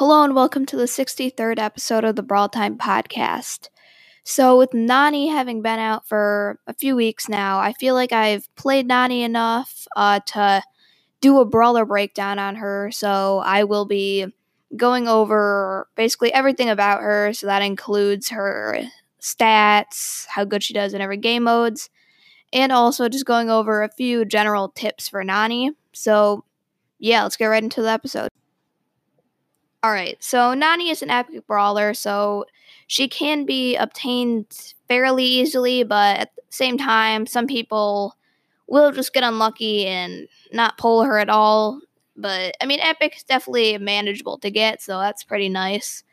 Hello and welcome to the 63rd episode of the Brawl Time podcast. So, with Nani having been out for a few weeks now, I feel like I've played Nani enough uh, to do a brawler breakdown on her. So, I will be going over basically everything about her. So, that includes her stats, how good she does in every game modes, and also just going over a few general tips for Nani. So, yeah, let's get right into the episode. All right, so Nani is an epic brawler, so she can be obtained fairly easily, but at the same time, some people will just get unlucky and not pull her at all. But I mean, epic is definitely manageable to get, so that's pretty nice.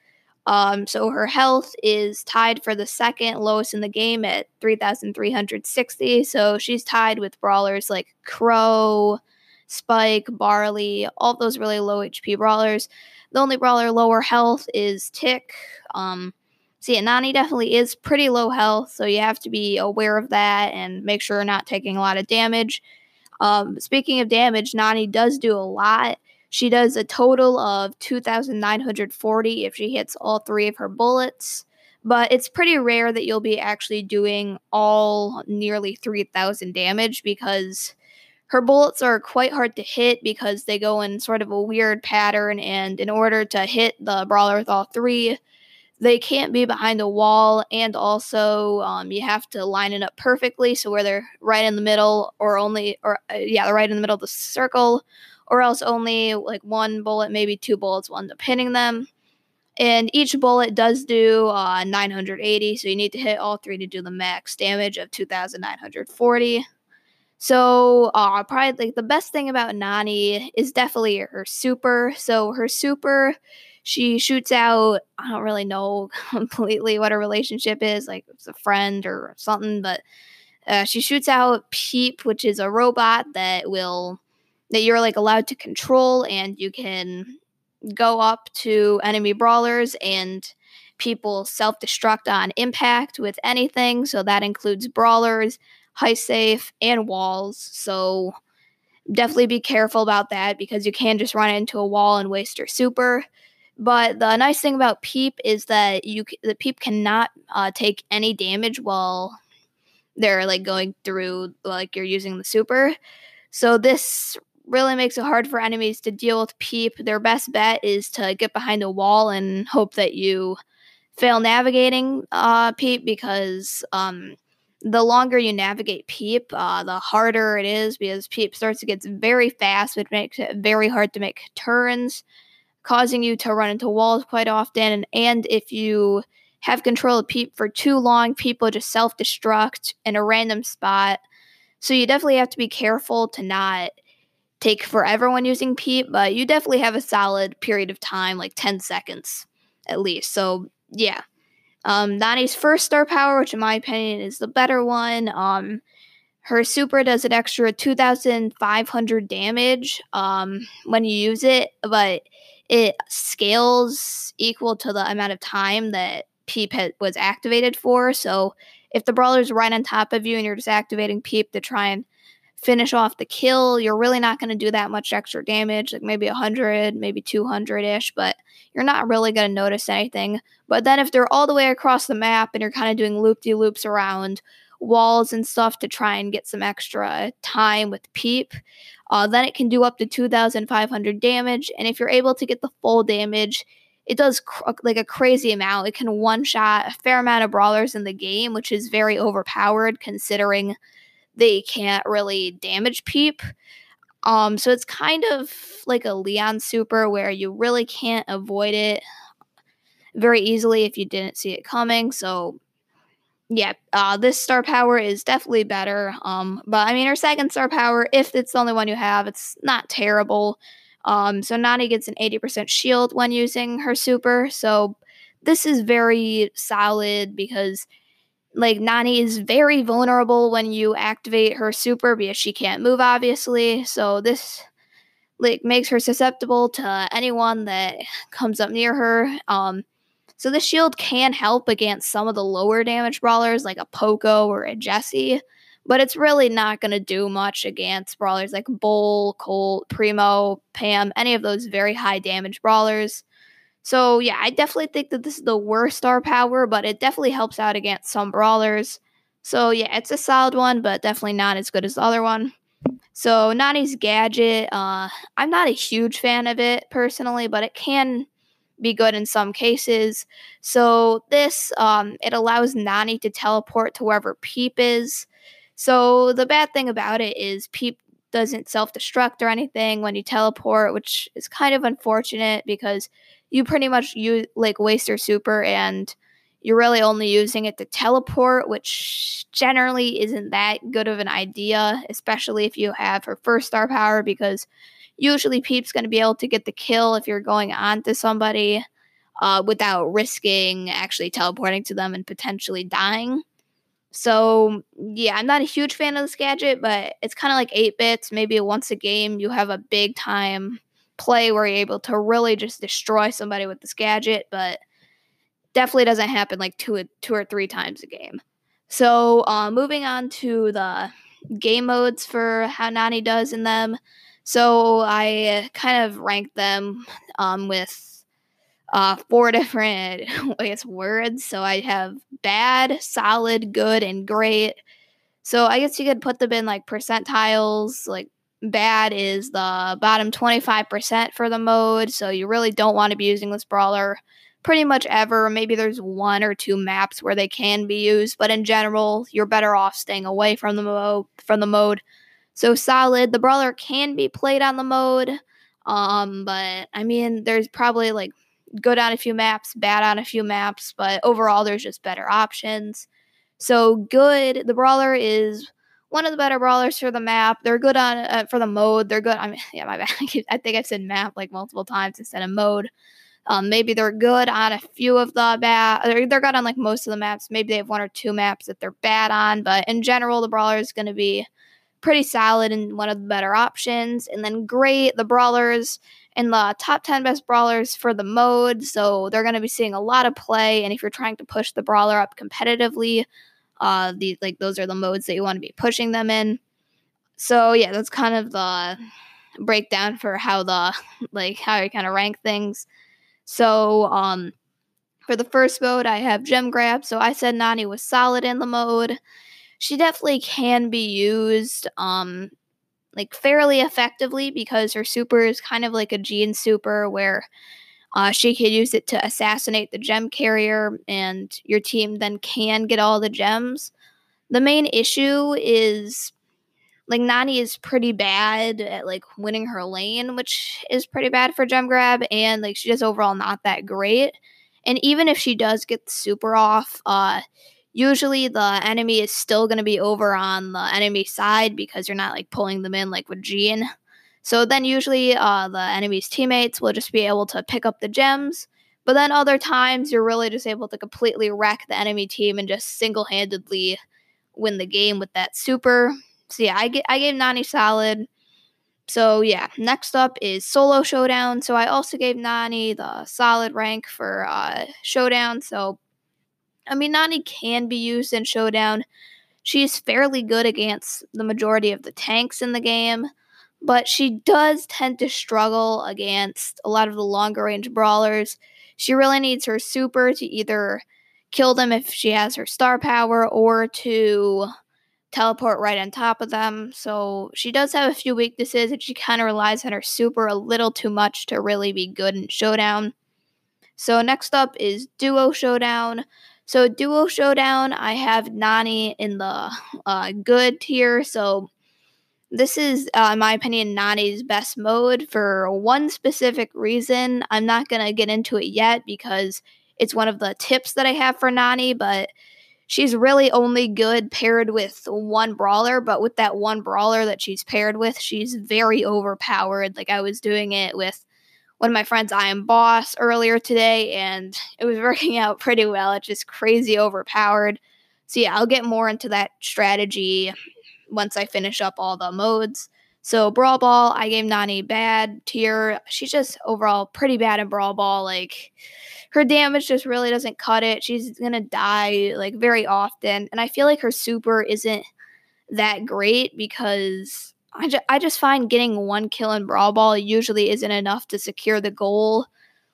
Um, so her health is tied for the second lowest in the game at 3,360. So she's tied with brawlers like Crow, Spike, Barley, all those really low HP brawlers. The only brawler lower health is Tick. Um, see, Nani definitely is pretty low health, so you have to be aware of that and make sure you're not taking a lot of damage. Um, speaking of damage, Nani does do a lot. She does a total of 2,940 if she hits all three of her bullets, but it's pretty rare that you'll be actually doing all nearly 3,000 damage because her bullets are quite hard to hit because they go in sort of a weird pattern, and in order to hit the brawler with all three, they can't be behind a wall, and also um, you have to line it up perfectly so where they're right in the middle, or only, or uh, yeah, they're right in the middle of the circle, or else only like one bullet, maybe two bullets will end up hitting them. And each bullet does do uh, 980, so you need to hit all three to do the max damage of 2,940. So, uh, probably like the best thing about Nani is definitely her super. So, her super, she shoots out. I don't really know completely what her relationship is, like it's a friend or something, but uh, she shoots out Peep, which is a robot that will that you're like allowed to control, and you can go up to enemy brawlers and people self destruct on impact with anything. So that includes brawlers, heist safe, and walls. So definitely be careful about that because you can just run into a wall and waste your super. But the nice thing about Peep is that you the Peep cannot uh, take any damage while they're like going through like you're using the super. So this really makes it hard for enemies to deal with Peep. Their best bet is to get behind a wall and hope that you fail navigating uh, Peep because um, the longer you navigate Peep, uh, the harder it is because Peep starts to get very fast, which makes it very hard to make turns, causing you to run into walls quite often. And, if you have control of Peep for too long, people just self destruct in a random spot. So you definitely have to be careful to not take forever when using Peep, but you definitely have a solid period of time, like 10 seconds at least. So, yeah. Um, Nani's first star power, which in my opinion is the better one. Um, her super does an extra 2,500 damage um, when you use it, but it scales equal to the amount of time that Peep was activated for. So if the brawler's right on top of you and you're just activating Peep to try and finish off the kill, you're really not going to do that much extra damage, like maybe 100, maybe 200 ish, but you're not really going to notice anything. But then if they're all the way across the map and you're kind of doing loop de loops around walls and stuff to try and get some extra time with Peep, uh, then it can do up to 2,500 damage. And if you're able to get the full damage, it does cr- like a crazy amount. It can one shot a fair amount of brawlers in the game, which is very overpowered considering they can't really damage Peep. Um, so it's kind of like a Leon super where you really can't avoid it very easily if you didn't see it coming. So yeah, uh, this star power is definitely better. Um, but I mean, her second star power, if it's the only one you have, it's not terrible. Um, so Nani gets an 80% shield when using her super. So this is very solid because like Nani is very vulnerable when you activate her super because she can't move obviously. So this like makes her susceptible to anyone that comes up near her. Um so the shield can help against some of the lower damage brawlers like a Poco or a Jessie, but it's really not going to do much against brawlers like Bull, Colt, Primo, Pam, any of those very high damage brawlers. So yeah, I definitely think that this is the worst star power, but it definitely helps out against some brawlers. So yeah, it's a solid one, but definitely not as good as the other one. So Nani's gadget, uh, I'm not a huge fan of it personally, but it can be good in some cases. So this, um, it allows Nani to teleport to wherever Peep is. So the bad thing about it is Peep doesn't self-destruct or anything when you teleport, which is kind of unfortunate because you pretty much use like waste your super and you're really only using it to teleport, which generally isn't that good of an idea, especially if you have her first star power, because usually Peep's going to be able to get the kill if you're going on to somebody uh, without risking actually teleporting to them and potentially dying. So, yeah, I'm not a huge fan of this gadget, but it's kind of like 8 bits. Maybe once a game, you have a big time play where you're able to really just destroy somebody with this gadget, but definitely doesn't happen like two, two or three times a game. So, uh, moving on to the game modes for how Nani does in them. So, I kind of ranked them um, with uh, four different, I guess, words. So, I have bad, solid, good, and great. So, I guess you could put them in like percentiles, like bad is the bottom 25% for the mode, so you really don't want to be using this brawler pretty much ever. Maybe there's one or two maps where they can be used, but in general, you're better off staying away from the mode from the mode. So solid, the brawler can be played on the mode. Um, but I mean, there's probably like good on a few maps, bad on a few maps, but overall there's just better options. So good, the brawler is one of the better brawlers for the map. They're good on uh, for the mode. They're good. I mean, yeah, my bad. I think I've said map like multiple times instead of mode. Um, maybe they're good on a few of the bad. They're, they're good on like most of the maps. Maybe they have one or two maps that they're bad on, but in general, the brawler is going to be pretty solid and one of the better options. And then great, the brawlers in the top 10 best brawlers for the mode. So they're going to be seeing a lot of play. And if you're trying to push the brawler up competitively, uh, the like those are the modes that you want to be pushing them in. So yeah, that's kind of the breakdown for how the like how you kind of rank things. So um, for the first mode, I have gem grab. So I said Nani was solid in the mode. She definitely can be used um like fairly effectively because her super is kind of like a Gene super where uh, she can use it to assassinate the gem carrier, and your team then can get all the gems. The main issue is like Nani is pretty bad at like winning her lane, which is pretty bad for gem grab, and like she's just overall not that great. And even if she does get the super off, uh, usually the enemy is still going to be over on the enemy side because you're not like pulling them in like with Gene. So then usually uh, the enemy's teammates will just be able to pick up the gems. But then other times you're really just able to completely wreck the enemy team and just single handedly win the game with that super. So yeah, I, I gave Nani solid. So yeah, next up is solo showdown. So I also gave Nani the solid rank for uh, showdown. So I mean, Nani can be used in showdown. She's fairly good against the majority of the tanks in the game but she does tend to struggle against a lot of the longer range brawlers. She really needs her super to either kill them if she has her star power or to teleport right on top of them. So she does have a few weaknesses and she kind of relies on her super a little too much to really be good in showdown. So next up is duo showdown. So duo showdown, I have Nani in the uh, good tier. So this is, uh, in my opinion, Nani's best mode for one specific reason. I'm not going to get into it yet because it's one of the tips that I have for Nani, but she's really only good paired with one brawler. But with that one brawler that she's paired with, she's very overpowered. Like I was doing it with one of my friends, I am Boss, earlier today, and it was working out pretty well. It's just crazy overpowered. So, yeah, I'll get more into that strategy once I finish up all the modes. So Brawl Ball, I gave Nani bad tier. She's just overall pretty bad in Brawl Ball. Like her damage just really doesn't cut it. She's gonna die like very often, and I feel like her super isn't that great because I, ju- I just find getting one kill in Brawl Ball usually isn't enough to secure the goal.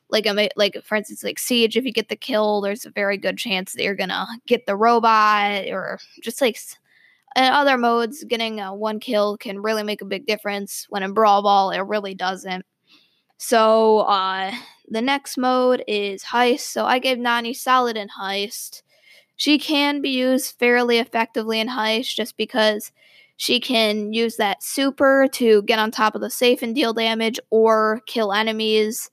like a like for instance like siege if you get the kill there's a very good chance that you're gonna get the robot or just like in other modes getting a one kill can really make a big difference. When in brawl ball it really doesn't. So uh the next mode is heist. So i gave nani solid in heist. She can be used fairly effectively in heist just because she can use that super to get on top of the safe and deal damage or kill enemies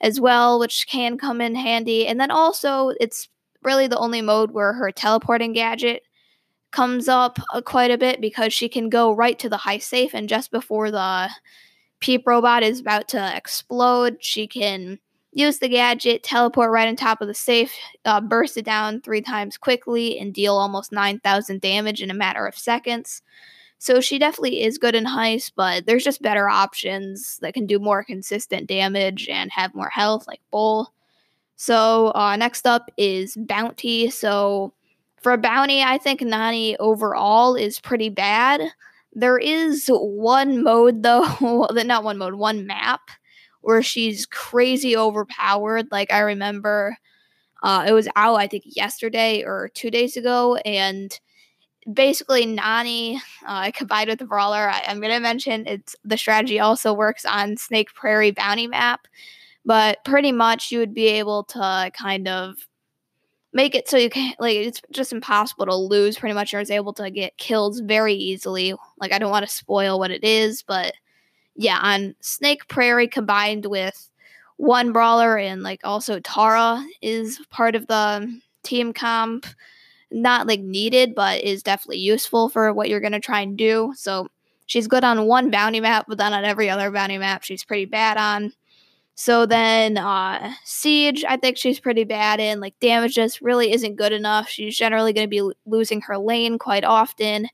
as well, which can come in handy. And then also, it's really the only mode where her teleporting gadget comes up uh, quite a bit because she can go right to the heist safe, and just before the peep robot is about to explode, she can use the gadget, teleport right on top of the safe, uh, burst it down three times quickly, and deal almost 9,000 damage in a matter of seconds. So she definitely is good in heist, but there's just better options that can do more consistent damage and have more health, like Bull. So uh, next up is Bounty. So for Bounty, I think Nani overall is pretty bad. There is one mode though, not one mode, one map where she's crazy overpowered. Like I remember, uh, it was out I think yesterday or two days ago, and basically Nani uh, combined with the brawler. I, am gonna mention it's the strategy also works on Snake Prairie Bounty map, but pretty much you would be able to kind of make it so you can't like it's just impossible to lose. Pretty much, you're able to get kills very easily. Like I don't want to spoil what it is, but yeah, on Snake Prairie combined with one brawler and like also Tara is part of the team comp not like needed, but is definitely useful for what you're gonna try and do. So she's good on one bounty map, but then on every other bounty map, she's pretty bad on. So then uh Siege, I think she's pretty bad in. Like damage just really isn't good enough. She's generally gonna be losing her lane quite often.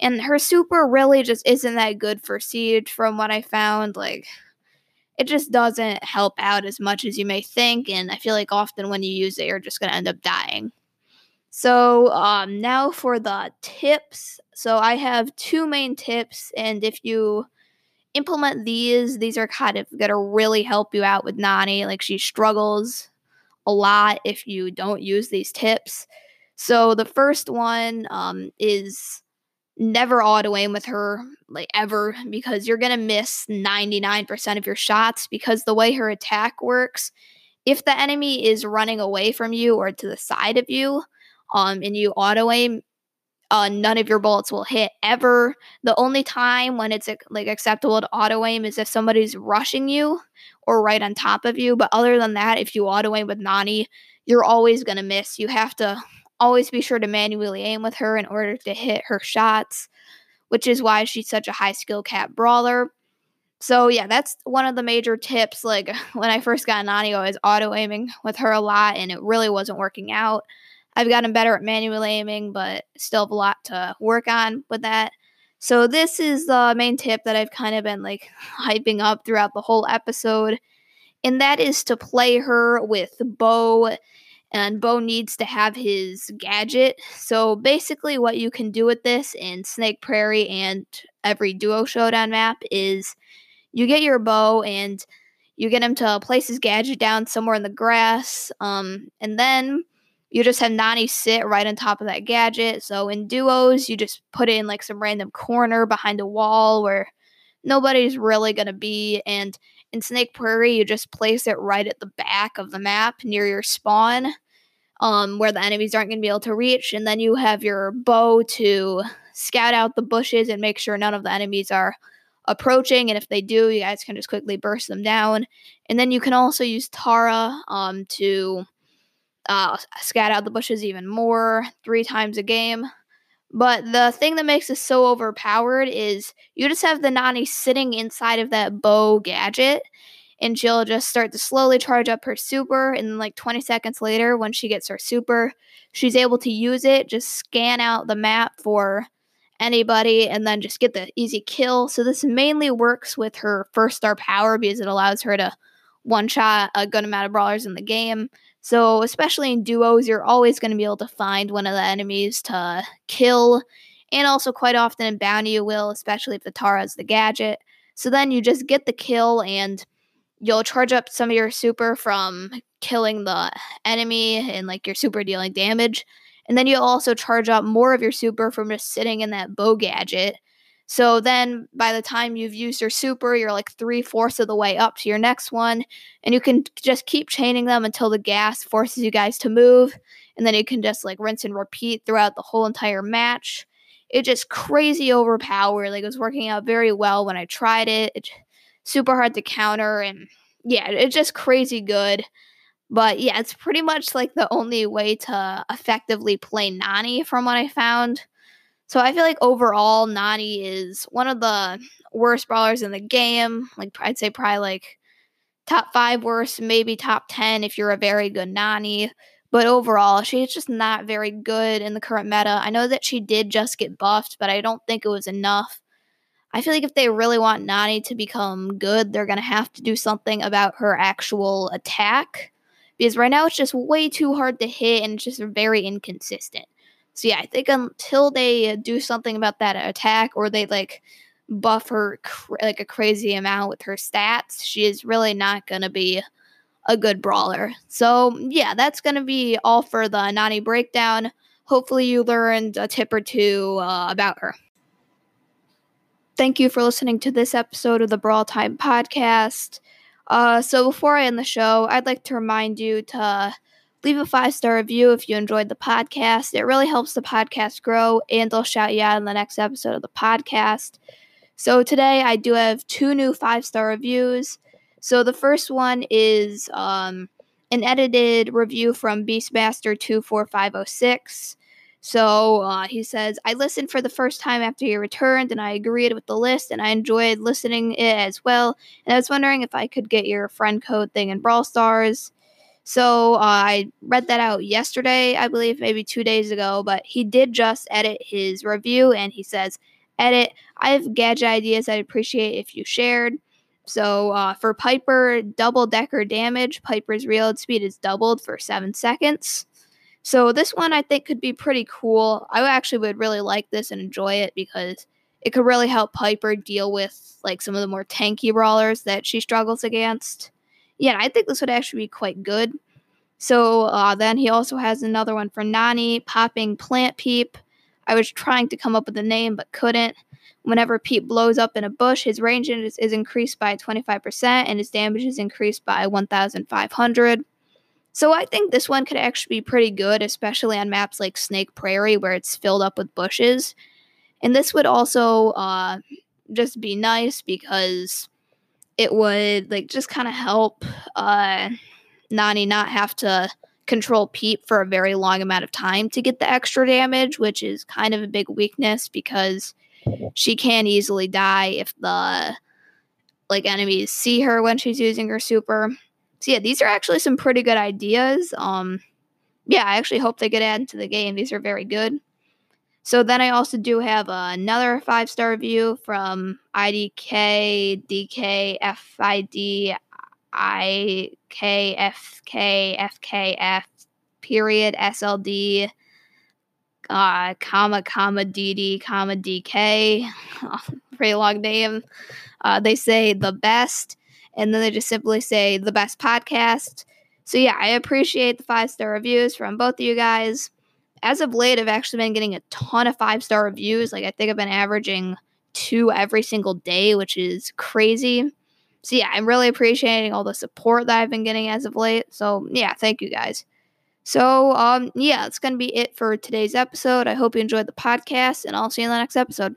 And her super really just isn't that good for Siege from what I found. Like it just doesn't help out as much as you may think, and I feel like often when you use it, you're just gonna end up dying. So um, now for the tips. So I have two main tips, and if you implement these, these are kind of gonna really help you out with Nani. Like she struggles a lot if you don't use these tips. So the first one um, is never auto aim with her like ever because you're gonna miss 99% of your shots because the way her attack works if the enemy is running away from you or to the side of you um, and you auto aim, uh, none of your bullets will hit ever. The only time when it's like acceptable to auto aim is if somebody's rushing you or right on top of you. But other than that, if you auto aim with Nani, you're always gonna miss. You have to always be sure to manually aim with her in order to hit her shots, which is why she's such a high skill cap brawler. So yeah, that's one of the major tips. Like when I first got Nani, I was auto aiming with her a lot, and it really wasn't working out. I've gotten better at manual aiming, but still have a lot to work on with that. So this is the main tip that I've kind of been like hyping up throughout the whole episode, and that is to play her with Bo. And Bo needs to have his gadget. So basically, what you can do with this in Snake Prairie and every Duo Showdown map is you get your Bo and you get him to place his gadget down somewhere in the grass, um, and then you just have Nani sit right on top of that gadget. So in duos, you just put it in like some random corner behind a wall where nobody's really going to be. And in Snake Prairie, you just place it right at the back of the map near your spawn, um, where the enemies aren't going to be able to reach. And then you have your Bo to scout out the bushes and make sure none of the enemies are approaching. And if they do, you guys can just quickly burst them down. And then you can also use Tara um, to uh, scat out the bushes even more three times a game. But the thing that makes this so overpowered is you just have the Nani sitting inside of that Bo gadget, and she'll just start to slowly charge up her super. And like 20 seconds later, when she gets her super, she's able to use it, just scan out the map for anybody, and then just get the easy kill. So, this mainly works with her first star power because it allows her to one shot a good amount of brawlers in the game. So, especially in duos, you're always going to be able to find one of the enemies to kill. And also, quite often in bounty, you will, especially if the Tara has the gadget. So then you just get the kill, and you'll charge up some of your super from killing the enemy and like your super dealing damage. And then you'll also charge up more of your super from just sitting in that Bo gadget. So then by the time you've used your super, you're like three fourths of the way up to your next one. And you can just keep chaining them until the gas forces you guys to move. And then you can just like rinse and repeat throughout the whole entire match. It's just crazy overpowered. Like it was working out very well when I tried it. It's super hard to counter and yeah, it's just crazy good. But yeah, it's pretty much like the only way to effectively play Nani from what I found. So I feel like overall, Nani is one of the worst brawlers in the game. Like I'd say probably like top five worst, maybe top ten if you're a very good Nani. But overall, she's just not very good in the current meta. I know that she did just get buffed, but I don't think it was enough. I feel like if they really want Nani to become good, they're going to have to do something about her actual attack because right now it's just way too hard to hit and it's just very inconsistent. So yeah, I think until they do something about that attack or they like buff her cr- like a crazy amount with her stats, she is really not going to be a good brawler. So yeah, that's going to be all for the Nani breakdown. Hopefully you learned a tip or two uh, about her. Thank you for listening to this episode of the Brawl Time podcast. Uh, so before I end the show, I'd like to remind you to leave a five star review if you enjoyed the podcast. It really helps the podcast grow, and I'll shout you out in the next episode of the podcast. So today I do have two new five star reviews. So the first one is um, an edited review from Beastmaster24506. So uh, he says, I listened for the first time after you returned, and I agreed with the list, and I enjoyed listening it as well. And I was wondering if I could get your friend code thing in Brawl Stars. So uh, I read that out yesterday, I believe, maybe two days ago. But he did just edit his review, and he says, "Edit. I have gadget ideas I'd appreciate if you shared." So uh, for Piper, double decker damage, Piper's reload speed is doubled for seven seconds. So this one I think could be pretty cool. I actually would really like this and enjoy it because it could really help Piper deal with like some of the more tanky brawlers that she struggles against. Yeah, I think this would actually be quite good. So uh, then he also has another one for Nani, popping Plant Peep. I was trying to come up with a name but couldn't. Whenever Peep blows up in a bush, his range is, is increased by 25% and his damage is increased by 1,500. So I think this one could actually be pretty good, especially on maps like Snake Prairie where it's filled up with bushes. And this would also uh, just be nice because it would like just kind of help uh, Nani not have to control Peep for a very long amount of time to get the extra damage, which is kind of a big weakness because she can easily die if the like enemies see her when she's using her super. So yeah, these are actually some pretty good ideas. Um, yeah, I actually hope they get added to the game. These are very good. So then I also do have uh, another five star review from IDK period SLD uh, comma comma DD comma DK. pretty long name. Uh, they say the best and then they just simply say the best podcast. So yeah, I appreciate the five star reviews from both of you guys. As of late, I've actually been getting a ton of five star reviews. Like I think I've been averaging two every single day, which is crazy. So yeah, I'm really appreciating all the support that I've been getting as of late. So yeah, thank you guys. So um yeah, that's gonna be it for today's episode. I hope you enjoyed the podcast, and I'll see you in the next episode.